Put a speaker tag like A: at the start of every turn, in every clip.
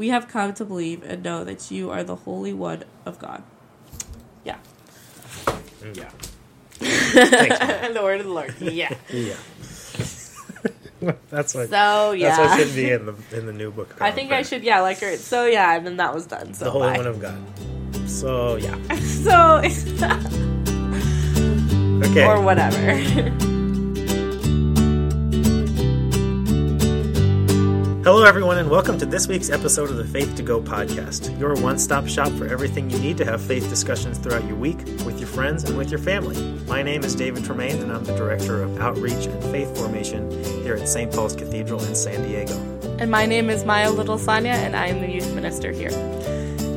A: we have come to believe and know that you are the Holy One of God. Yeah.
B: Mm, yeah. Thanks, man.
A: the word of the Lord. Yeah.
B: Yeah. that's what.
A: So yeah.
B: That's what should be in the in the new book. of
A: I think I should yeah like her. So yeah, and then that was done. So
B: The Holy
A: bye.
B: One of God. So yeah.
A: so
B: Okay.
A: or whatever.
B: Hello, everyone, and welcome to this week's episode of the Faith to Go podcast, your one stop shop for everything you need to have faith discussions throughout your week with your friends and with your family. My name is David Tremaine, and I'm the Director of Outreach and Faith Formation here at St. Paul's Cathedral in San Diego.
A: and my name is Maya Little Sanya, and I am the youth minister here.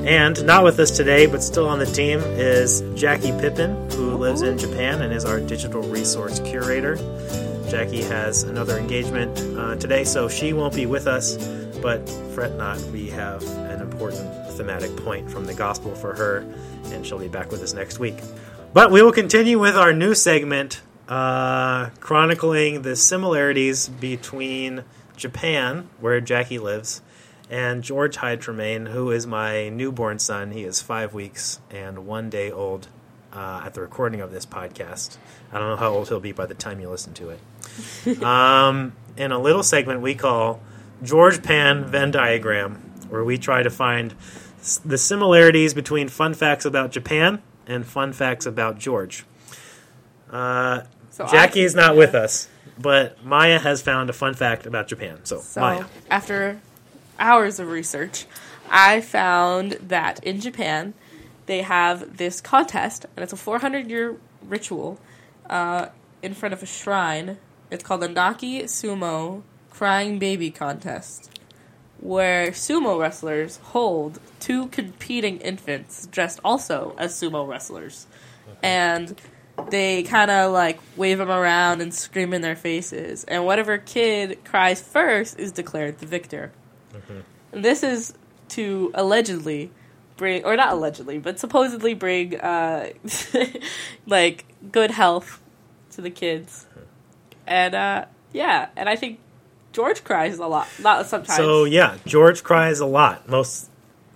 B: And not with us today, but still on the team, is Jackie Pippin, who lives in Japan and is our digital resource curator. Jackie has another engagement uh, today, so she won't be with us, but fret not, we have an important thematic point from the gospel for her, and she'll be back with us next week. But we will continue with our new segment, uh, chronicling the similarities between Japan, where Jackie lives, and George Hyde Tremaine, who is my newborn son. He is five weeks and one day old uh, at the recording of this podcast. I don't know how old he'll be by the time you listen to it. um, in a little segment we call George Pan Venn Diagram, where we try to find s- the similarities between fun facts about Japan and fun facts about George. Uh,
A: So
B: Jackie is not with us, but Maya has found a fun fact about Japan. So,
A: So
B: Maya.
A: after hours of research, I found that in Japan they have this contest, and it's a 400 year ritual uh, in front of a shrine. It's called the Naki Sumo Crying Baby Contest, where sumo wrestlers hold two competing infants dressed also as sumo wrestlers, and they kind of like wave them around and scream in their faces, and whatever kid cries first is declared the victor. And this is to allegedly bring, or not allegedly, but supposedly bring, uh, like good health to the kids, and uh, yeah, and I think George cries a lot, not sometimes.
B: So yeah, George cries a lot. Most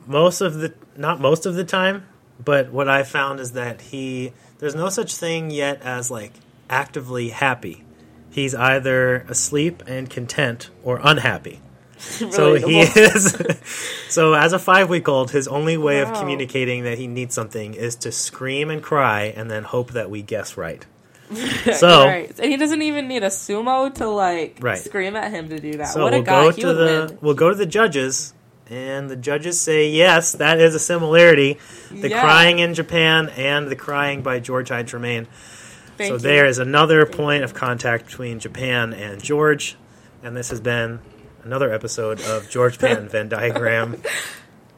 B: most of the not most of the time, but what I found is that he there's no such thing yet as like actively happy. He's either asleep and content or unhappy. So he is. so as a five week old, his only way of communicating that he needs something is to scream and cry, and then hope that we guess right. So
A: right. And he doesn't even need a sumo to like
B: Right.
A: scream at him to do that.
B: So
A: what
B: we'll
A: guy!
B: go
A: he
B: to
A: would
B: the
A: win.
B: we'll go to the judges, and the judges say yes, that is a similarity. The
A: Yeah.
B: crying in Japan and the crying by George Hyde Tremaine.
A: Thank
B: so
A: you.
B: there is another point of contact between Japan and George, and this has been another episode of George Pan Venn diagram.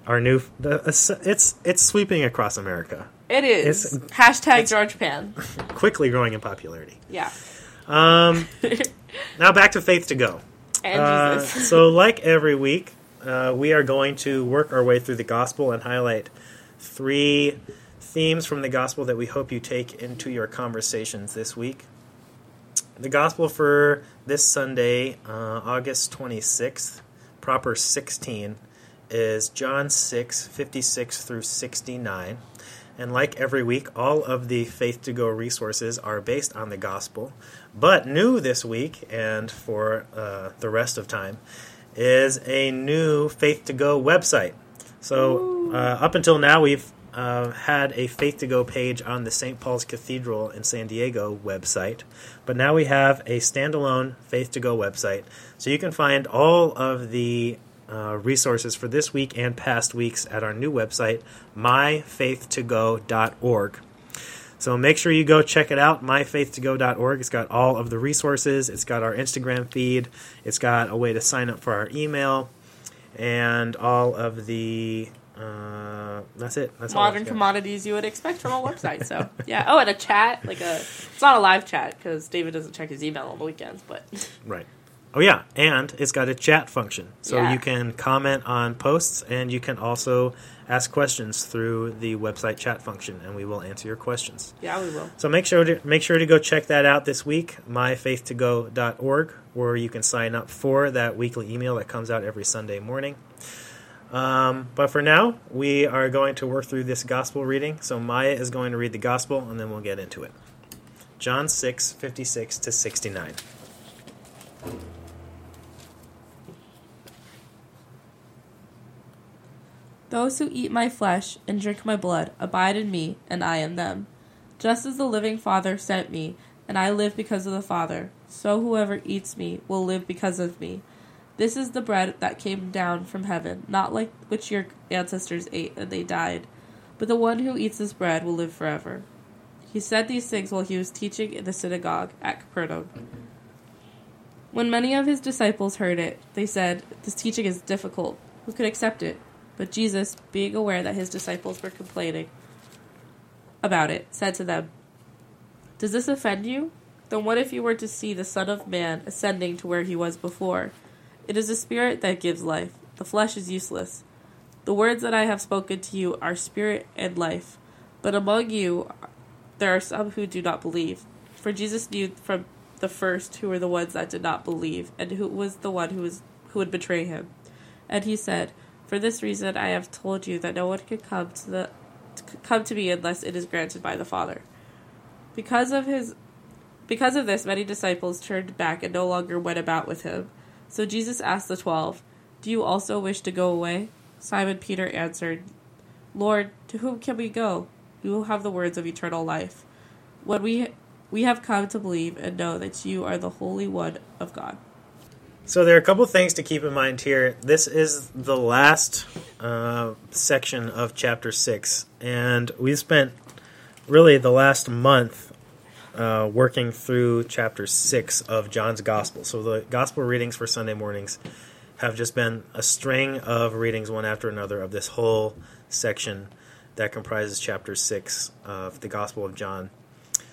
B: Our new the, it's it's sweeping across America,
A: It is
B: It's-
A: hashtag George Pan.
B: quickly growing in popularity.
A: Yeah.
B: Um, now back to Faith to Go.
A: And
B: Uh,
A: Jesus.
B: so, like every week, uh, we are going to work our way through the gospel and highlight three themes from the gospel that we hope you take into your conversations this week. The gospel for this Sunday, uh, August 26th, proper 16, is John 6, 56 through 69. And like every week, all of the Faith to Go resources are based on the gospel. But new this week, and for uh, the rest of time, is a new Faith to Go website. So, uh, up until now, we've uh, had a Faith to Go page on the St. Paul's Cathedral in San Diego website, but now we have a standalone Faith to Go website. So, you can find all of the uh, resources for this week and past weeks at our new website, myfaith2go.org. So make sure you go check it out, myfaith2go.org. It's got all of the resources. It's got our Instagram feed. It's got a way to sign up for our email, and all of the. Uh, that's it. That's
A: modern commodities you would expect from a website. So yeah. Oh, and a chat, like a. It's not a live chat because David doesn't check his email on the weekends, but
B: Right. Oh yeah, and it's got a chat function, so
A: Yeah.
B: you can comment on posts, and you can also ask questions through the website chat function, and we will answer your questions.
A: yeah, we will.
B: So make sure to make sure to go check that out this week, myfaith2go.org, where you can sign up for that weekly email that comes out every Sunday morning. Um, but for now, we are going to work through this gospel reading. So Maya is going to read the gospel, and then we'll get into it. John 6, 56 to 69.
A: Those who eat my flesh and drink my blood abide in me, and I in them. Just as the living Father sent me, and I live because of the Father, so whoever eats me will live because of me. This is the bread that came down from heaven, not like which your ancestors ate and they died, but the one who eats this bread will live forever. He said these things while he was teaching in the synagogue at Capernaum. When many of his disciples heard it, they said, This teaching is difficult. Who could accept it? But Jesus, being aware that his disciples were complaining about it, said to them, Does this offend you? Then what if you were to see the Son of Man ascending to where he was before? It is the Spirit that gives life, the flesh is useless. The words that I have spoken to you are spirit and life. But among you there are some who do not believe. For Jesus knew from the first who were the ones that did not believe, and who was the one who was who would betray him. And he said, For this reason I have told you that no one can come to the to come to me unless it is granted by the Father. Because of his because of this many disciples turned back and no longer went about with him. So Jesus asked the twelve, Do you also wish to go away? Simon Peter answered, Lord, to whom can we go? You will have the words of eternal life. When we we have come to believe and know that you are the Holy One of God.
B: So there are a couple things to keep in mind here. This is the last uh, section of chapter six, and we spent really the last month uh, working through chapter six of John's Gospel. So the Gospel readings for Sunday mornings have just been a string of readings one after another of this whole section that comprises chapter six of the Gospel of John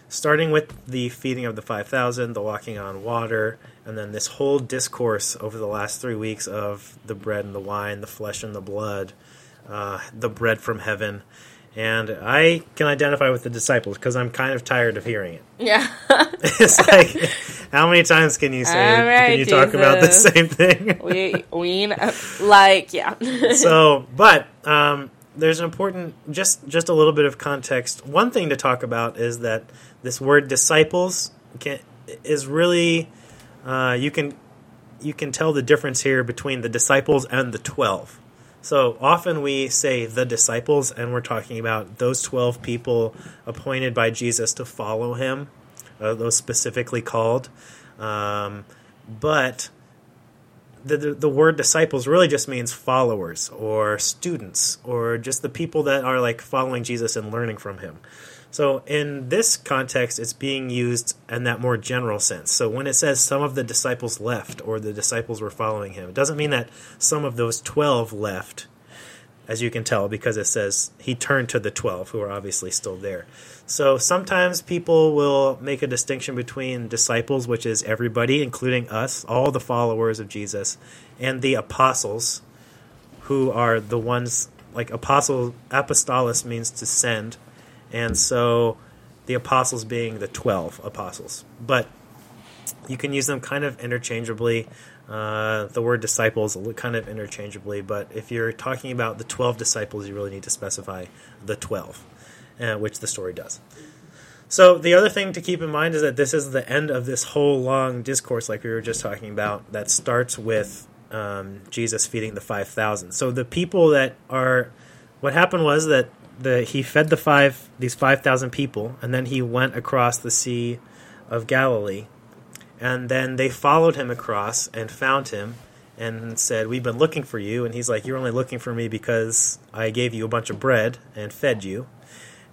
B: starting with the feeding of the 5,000, the walking on water, and then this whole discourse over the last three weeks of the bread and the wine, the flesh and the blood, uh, the bread from heaven. And I can identify with the disciples because I'm kind of tired of hearing it.
A: Yeah.
B: it's like, how many times can you say,
A: All
B: can you
A: right,
B: talk about the same thing?
A: we we like yeah.
B: so, but um, there's an important just just a little bit of context. One thing to talk about is that this word disciples can, is really uh, you can you can tell the difference here between the disciples and the twelve. So often we say the disciples, and we're talking about those twelve people appointed by Jesus to follow him, uh, those specifically called. Um, but the, the, the word disciples really just means followers or students or just the people that are like following Jesus and learning from him. So in this context, it's being used in that more general sense. So when it says some of the disciples left or the disciples were following him, it doesn't mean that some of those 12 left, as you can tell, because it says he turned to the 12 who are obviously still there. So sometimes people will make a distinction between disciples, which is everybody, including us, all the followers of Jesus, and the apostles, who are the ones like apostle apostolos means to send, and so the apostles being the twelve apostles. But you can use them kind of interchangeably. Uh, the word disciples kind of interchangeably, but if you're talking about the twelve disciples, you really need to specify the twelve, uh, which the story does. So the other thing to keep in mind is that this is the end of this whole long discourse, like we were just talking about, that starts with um, Jesus feeding the five thousand. So the people that are, what happened was that the he fed the five these five thousand people, and then he went across the sea of Galilee, and then they followed him across and found him and said, "We've been looking for you." And he's like, "You're only looking for me because I gave you a bunch of bread and fed you."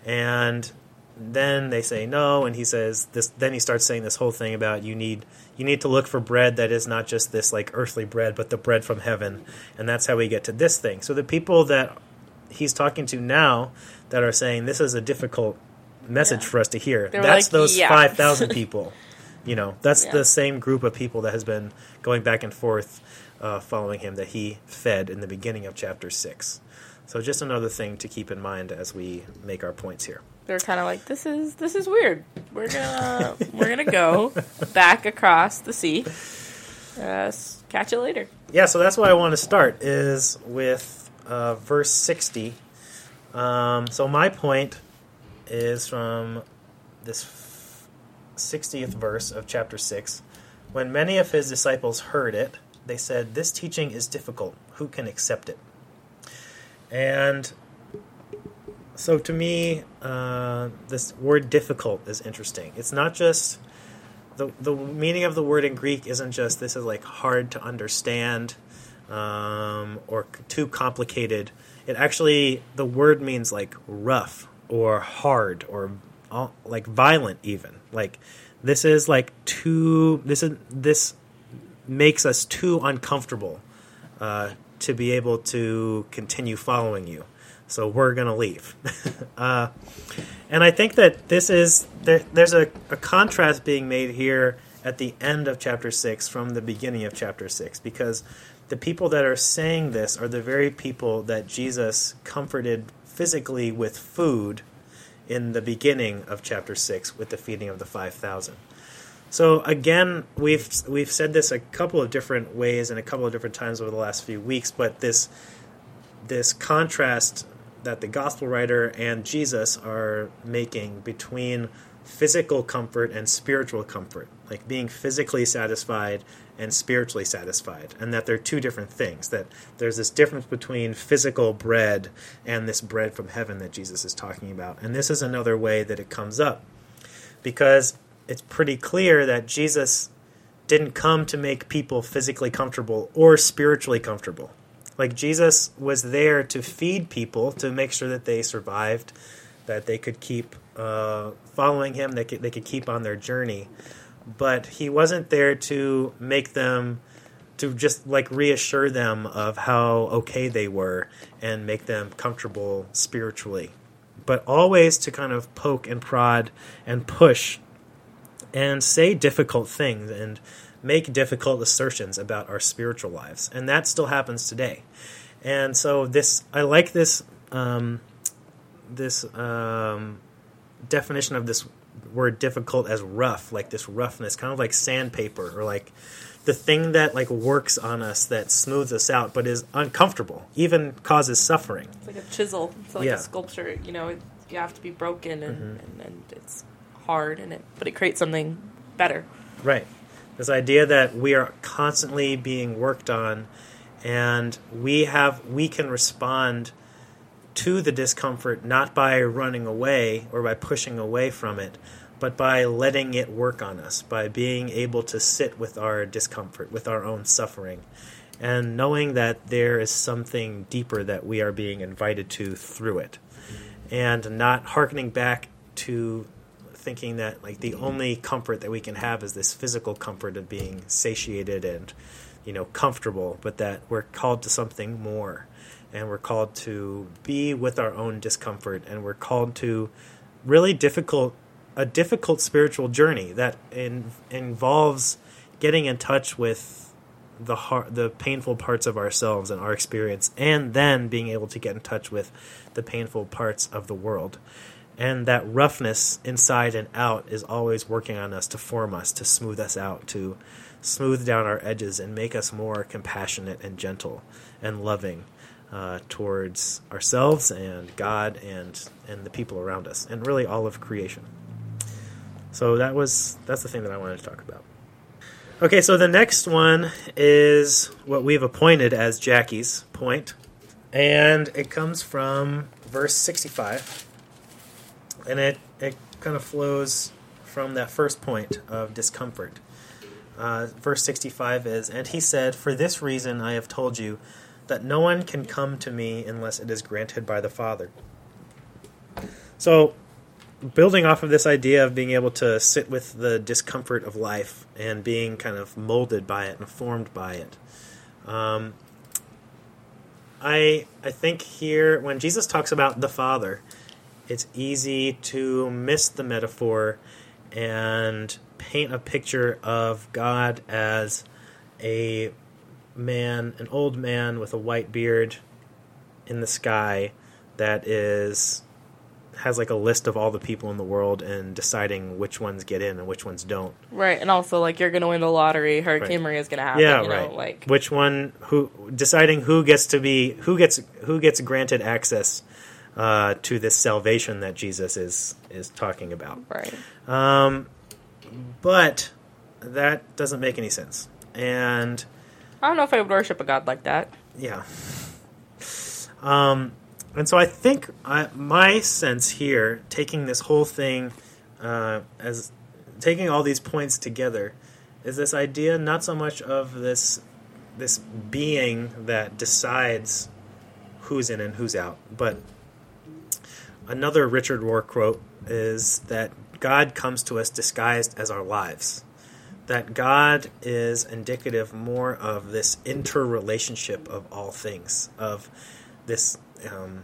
B: And then they say no, and he says this. Then he starts saying this whole thing about you need you need to look for bread that is not just this like earthly bread, but the bread from heaven, and that's how we get to this thing. So the people that he's talking to now that are saying this is a difficult message
A: Yeah.
B: for us to hear. That's
A: like,
B: those
A: "Yeah."
B: five thousand people. You know, that's
A: Yeah.
B: the same group of people that has been going back and forth uh, following him that he fed in the beginning of chapter six. So just another thing to keep in mind as we make our points here.
A: They're kind of like this is this is weird. We're gonna we're gonna go back across the sea. Uh, catch you later.
B: Yeah, so that's why I want to start is with uh, verse 60. Um, so my point is from this 60th verse of chapter 6. When many of his disciples heard it, they said, This teaching is difficult. Who can accept it? And so to me, uh, this word difficult is interesting. It's not just the the meaning of the word in Greek isn't just this is like hard to understand um, or too complicated. It actually the word means like rough or hard or like violent even. Like this is like too this is this makes us too uncomfortable uh, to be able to continue following you. So we're gonna leave. uh, and I think that this is there, there's a, a contrast being made here at the end of chapter six from the beginning of chapter six because the people that are saying this are the very people that Jesus comforted physically with food in the beginning of chapter 6 with the feeding of the 5000 so again we've we've said this a couple of different ways and a couple of different times over the last few weeks but this this contrast that the gospel writer and Jesus are making between physical comfort and spiritual comfort like being physically satisfied and spiritually satisfied, and that they're two different things. That there's this difference between physical bread and this bread from heaven that Jesus is talking about. And this is another way that it comes up because it's pretty clear that Jesus didn't come to make people physically comfortable or spiritually comfortable. Like Jesus was there to feed people to make sure that they survived, that they could keep uh, following him, they could, they could keep on their journey. But he wasn't there to make them to just like reassure them of how okay they were and make them comfortable spiritually. But always to kind of poke and prod and push and say difficult things and make difficult assertions about our spiritual lives. And that still happens today. And so this i like this um, this um, definition of this word difficult as rough, like this roughness, kind of like sandpaper or like the thing that like works on us that smooths us out but is uncomfortable, even causes suffering.
A: It's like a chisel. It's like
B: Yeah.
A: a sculpture. You know, it, you have to be broken and,
B: Mm-hmm.
A: and, and it's hard and it, but it creates something better.
B: Right. This idea that we are constantly being worked on and we have we can respond to the discomfort not by running away or by pushing away from it, but by letting it work on us, by being able to sit with our discomfort, with our own suffering, and knowing that there is something deeper that we are being invited to through it. And not hearkening back to thinking that like the only comfort that we can have is this physical comfort of being satiated and you know comfortable but that we're called to something more and we're called to be with our own discomfort and we're called to really difficult a difficult spiritual journey that in, involves getting in touch with the heart, the painful parts of ourselves and our experience, and then being able to get in touch with the painful parts of the world. And that roughness inside and out is always working on us to form us, to smooth us out, to smooth down our edges and make us more compassionate and gentle and loving uh, towards ourselves and God and and the people around us, and really all of creation. So that was that's the thing that I wanted to talk about. Okay, so the next one is what we've appointed as Jackie's point, and it comes from verse 65, and it it kind of flows from that first point of discomfort. Uh, verse 65 is, and he said, "For this reason I have told you." That no one can come to me unless it is granted by the Father. So, building off of this idea of being able to sit with the discomfort of life and being kind of molded by it and formed by it, um, I I think here when Jesus talks about the Father, it's easy to miss the metaphor and paint a picture of God as a man, an old man with a white beard in the sky that is has like a list of all the people in the world and deciding which ones get in and which ones don't.
A: Right, and also like you're gonna win the lottery, Hurricane
B: Right.
A: Maria's gonna happen.
B: yeah,
A: you know,
B: right.
A: Like
B: which one who deciding who gets to be who gets who gets granted access uh, to this salvation that Jesus is is talking about.
A: right.
B: Um, but that doesn't make any sense. And
A: I don't know if I would worship a god like that.
B: yeah. Um, and so I think I, my sense here, taking this whole thing uh, as taking all these points together, is this idea not so much of this this being that decides who's in and who's out, but another Richard Rohr quote is that God comes to us disguised as our lives. That God is indicative more of this interrelationship of all things, of this um,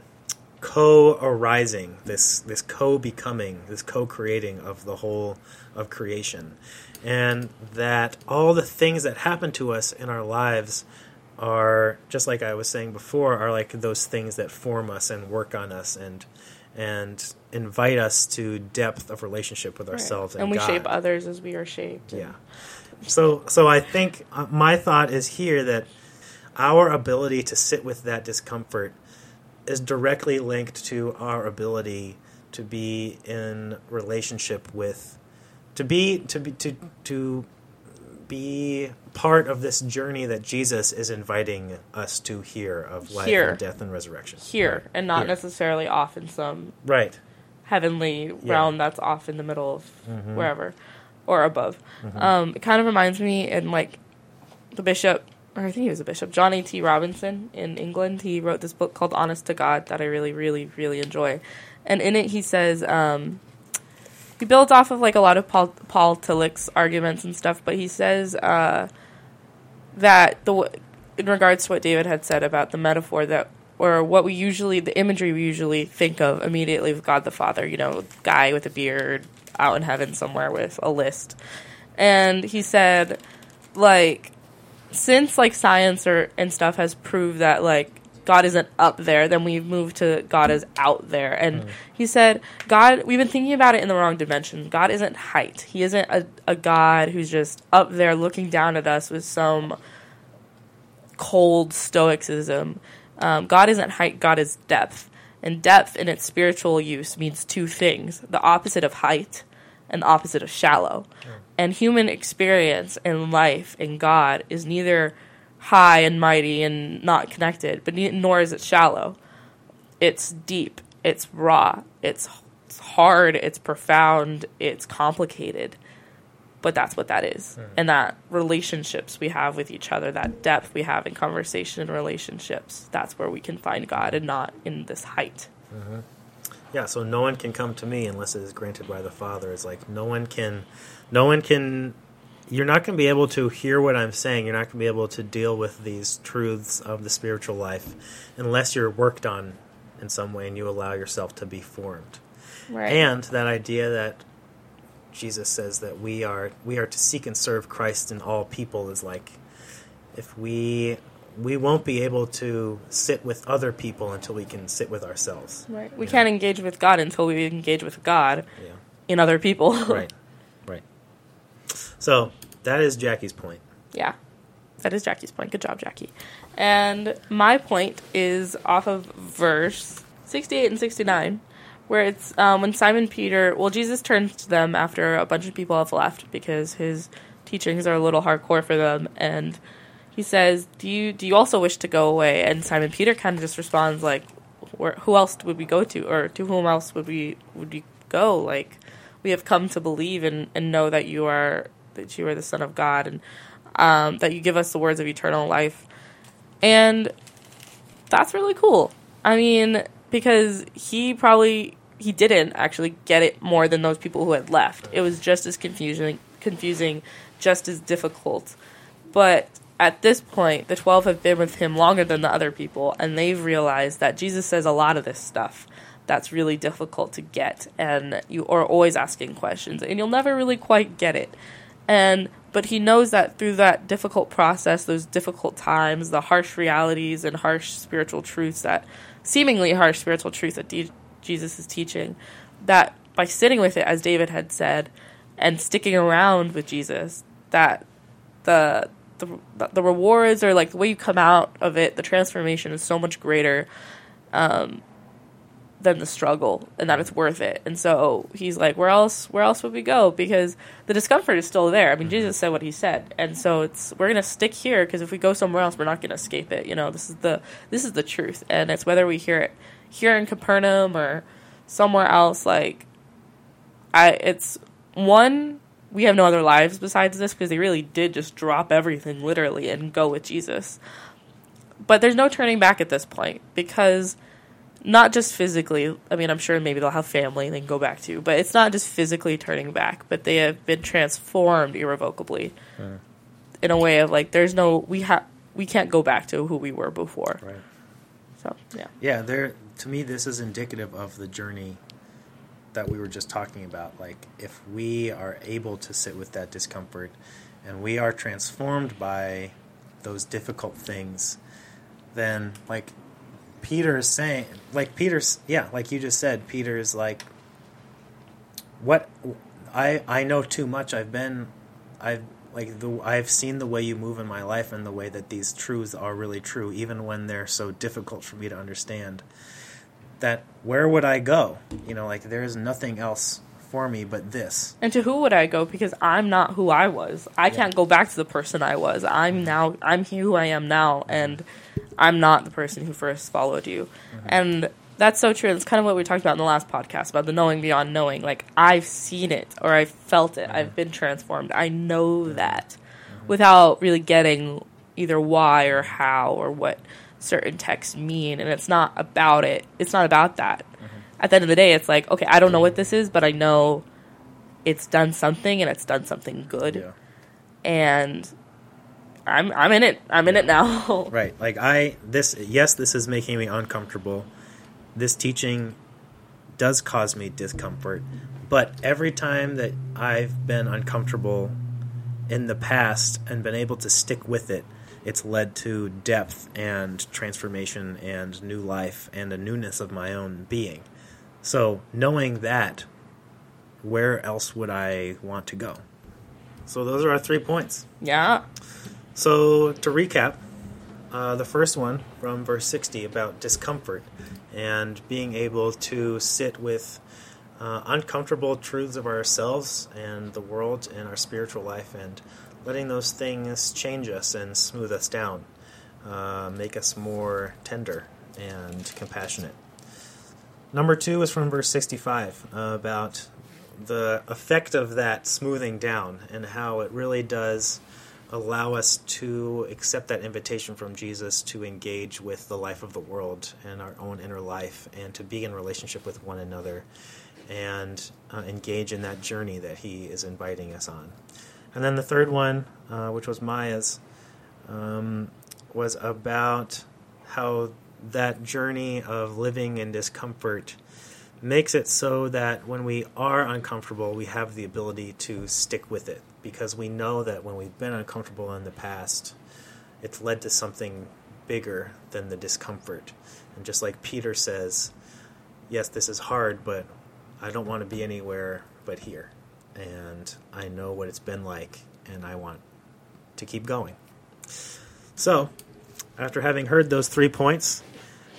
B: co-arising, this this co-becoming, this co-creating of the whole of creation, and that all the things that happen to us in our lives are just like I was saying before, are like those things that form us and work on us and and invite us to depth of relationship with
A: Right.
B: ourselves and,
A: and we
B: God.
A: shape others as we are shaped.
B: Yeah. So so I think uh, my thought is here that our ability to sit with that discomfort is directly linked to our ability to be in relationship with to be to be to to be part of this journey that Jesus is inviting us to here of life
A: Here.
B: and death and resurrection.
A: Here and not
B: Here.
A: necessarily off in some
B: Right.
A: Heavenly realm that's off in the middle of
B: Mm-hmm.
A: wherever or above. Um, it kind of reminds me in like the bishop, or I think he was a bishop, John A. T. Robinson in England. He wrote this book called Honest to God that I really, really, really enjoy. And in it, he says um, he builds off of like a lot of Paul, Paul Tillich's arguments and stuff, but he says uh, that the w- in regards to what David had said about the metaphor that or what we usually the imagery we usually think of immediately with God the Father, you know, guy with a beard out in heaven somewhere with a list. And he said like since like science or and stuff has proved that like God isn't up there, then we've moved to God is out there. And mm. he said, God, we've been thinking about it in the wrong dimension. God isn't height. He isn't a, a God who's just up there looking down at us with some cold stoicism. Um, God isn't height, God is depth. And depth in its spiritual use means two things the opposite of height and the opposite of shallow. And human experience in life in God is neither high and mighty and not connected, but ne- nor is it shallow. It's deep, it's raw, it's it's hard, it's profound, it's complicated. But that's what that is. Hmm. And that relationships we have with each other, that depth we have in conversation and relationships, that's where we can find God and not in this height. Mm-hmm.
B: Yeah, so no one can come to me unless it is granted by the Father. It's like no one can, no one can. You're not going to be able to hear what I'm saying. You're not going to be able to deal with these truths of the spiritual life unless you're worked on in some way and you allow yourself to be formed.
A: Right.
B: And that idea that Jesus says that we are we are to seek and serve Christ in all people is like if we we won't be able to sit with other people until we can sit with ourselves.
A: right. We can't engage with God until we engage with God
B: Yeah.
A: in other people.
B: right right so that is jackie's point
A: Yeah. That is Jackie's point. Good job, Jackie. And my point is off of verse 68 and 69, where it's um, when Simon Peter, well, Jesus turns to them after a bunch of people have left because his teachings are a little hardcore for them. And he says, Do you, do you also wish to go away? And Simon Peter kind of just responds, like, who else would we go to? Or to whom else would we, would we go? Like, we have come to believe and, and know that you are that you are the Son of God and um, that you give us the words of eternal life. And that's really cool. I mean, because he probably he didn't actually get it more than those people who had left. It was just as confusing, confusing, just as difficult. But at this point, the 12 have been with him longer than the other people, and they've realized that Jesus says a lot of this stuff that's really difficult to get, and you are always asking questions, and you'll never really quite get it. And but he knows that through that difficult process, those difficult times, the harsh realities and harsh spiritual truths that seemingly harsh spiritual truths that Jesus is teaching, that by sitting with it, as David had said, and sticking around with Jesus, that the the, the rewards or like the way you come out of it, the transformation is so much greater um, than the struggle, and that it's worth it. And so he's like, where else? Where else would we go? Because the discomfort is still there. I mean, Jesus said what he said, and so it's we're gonna stick here because if we go somewhere else, we're not gonna escape it. You know, this is the this is the truth, and it's whether we hear it here in Capernaum or somewhere else. Like, I it's one we have no other lives besides this because they really did just drop everything literally and go with Jesus. But there's no turning back at this point because not just physically, I mean, I'm sure maybe they'll have family they can go back to, but it's not just physically turning back, but they have been transformed irrevocably
B: Mm.
A: in a way of like, there's no, we have, we can't go back to who we were before.
B: Right.
A: So, yeah.
B: Yeah, there. To me, this is indicative of the journey that we were just talking about. Like, if we are able to sit with that discomfort, and we are transformed by those difficult things, then like Peter is saying, like Peter's, yeah, like you just said, Peter is like, what I I know too much. I've been, I've like the I've seen the way you move in my life and the way that these truths are really true, even when they're so difficult for me to understand. That where would I go? You know, like there is nothing else for me but this.
A: And to who would I go? Because I'm not who I was. I can't go back to the person I was. I'm mm-hmm. now, I'm who I am now, and I'm not the person who first followed you. Mm-hmm. And that's so true. That's kind of what we talked about in the last podcast about the knowing beyond knowing. Like, I've seen it or I've felt it. I've mm-hmm. been transformed. I know that without really getting either why or how or what certain texts mean. And it's not about it, it's not about that. At the end of the day, it's like, okay, I don't know what this is, but I know it's done something and it's done something good. And I'm I'm in it. I'm in it now.
B: Right. Like I this yes, this is making me uncomfortable. This teaching does cause me discomfort, but every time that I've been uncomfortable in the past and been able to stick with it, it's led to depth and transformation and new life and a newness of my own being. So, knowing that, where else would I want to go? So, those are our three points.
A: yeah.
B: So, to recap, uh, the first one from verse 60 about discomfort and being able to sit with uh, uncomfortable truths of ourselves and the world and our spiritual life and letting those things change us and smooth us down, uh, make us more tender and compassionate. Number two is from verse 65 uh, about the effect of that smoothing down and how it really does allow us to accept that invitation from Jesus to engage with the life of the world and our own inner life and to be in relationship with one another and uh, engage in that journey that he is inviting us on. And then the third one, uh, which was Maya's, um, was about how that journey of living in discomfort makes it so that when we are uncomfortable, we have the ability to stick with it because we know that when we've been uncomfortable in the past, it's led to something bigger than the discomfort. And just like Peter says, yes, this is hard, but I don't want to be anywhere but here. And I know what it's been like, and I want to keep going. So, after having heard those three points,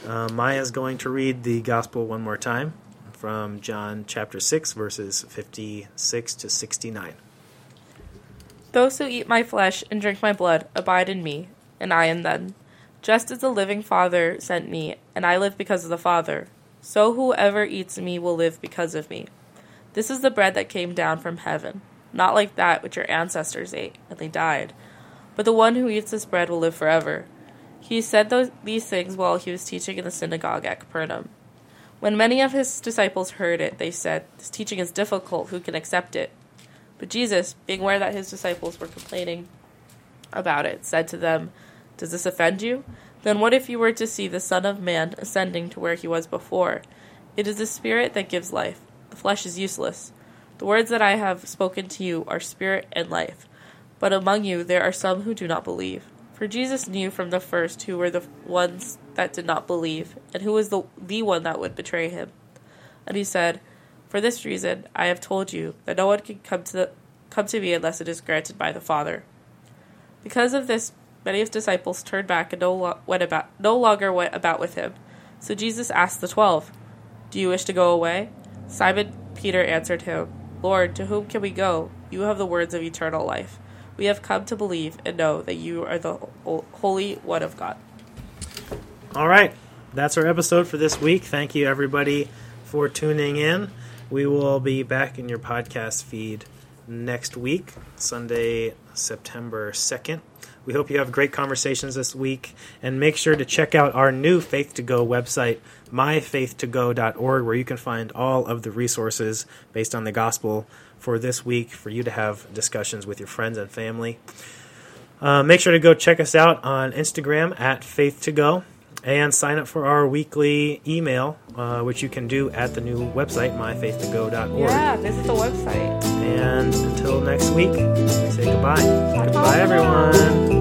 B: uh, Maya is going to read the gospel one more time from John chapter 6, verses 56 to 69.
A: Those who eat my flesh and drink my blood abide in me, and I in them. Just as the living Father sent me, and I live because of the Father, so whoever eats me will live because of me. This is the bread that came down from heaven, not like that which your ancestors ate, and they died. But the one who eats this bread will live forever. He said those, these things while he was teaching in the synagogue at Capernaum. When many of his disciples heard it, they said, This teaching is difficult. Who can accept it? But Jesus, being aware that his disciples were complaining about it, said to them, Does this offend you? Then what if you were to see the Son of Man ascending to where he was before? It is the Spirit that gives life. The flesh is useless. The words that I have spoken to you are spirit and life. But among you there are some who do not believe. For Jesus knew from the first who were the ones that did not believe, and who was the, the one that would betray him. And he said, For this reason I have told you that no one can come to the, come to me unless it is granted by the Father. Because of this, many of his disciples turned back and no, lo- went about, no longer went about with him. So Jesus asked the twelve, Do you wish to go away? Simon Peter answered him, Lord, to whom can we go? You have the words of eternal life. We have come to believe and know that you are the Holy One of God.
B: All right. That's our episode for this week. Thank you, everybody, for tuning in. We will be back in your podcast feed next week, Sunday, September 2nd. We hope you have great conversations this week. And make sure to check out our new Faith to Go website, myfaith2go.org, where you can find all of the resources based on the gospel for this week for you to have discussions with your friends and family. Uh, make sure to go check us out on Instagram at Faith2Go and sign up for our weekly email, uh, which you can do at the new website, myfaith2go.org.
A: Yeah, visit the website.
B: And until next week, we say goodbye. Goodbye, everyone.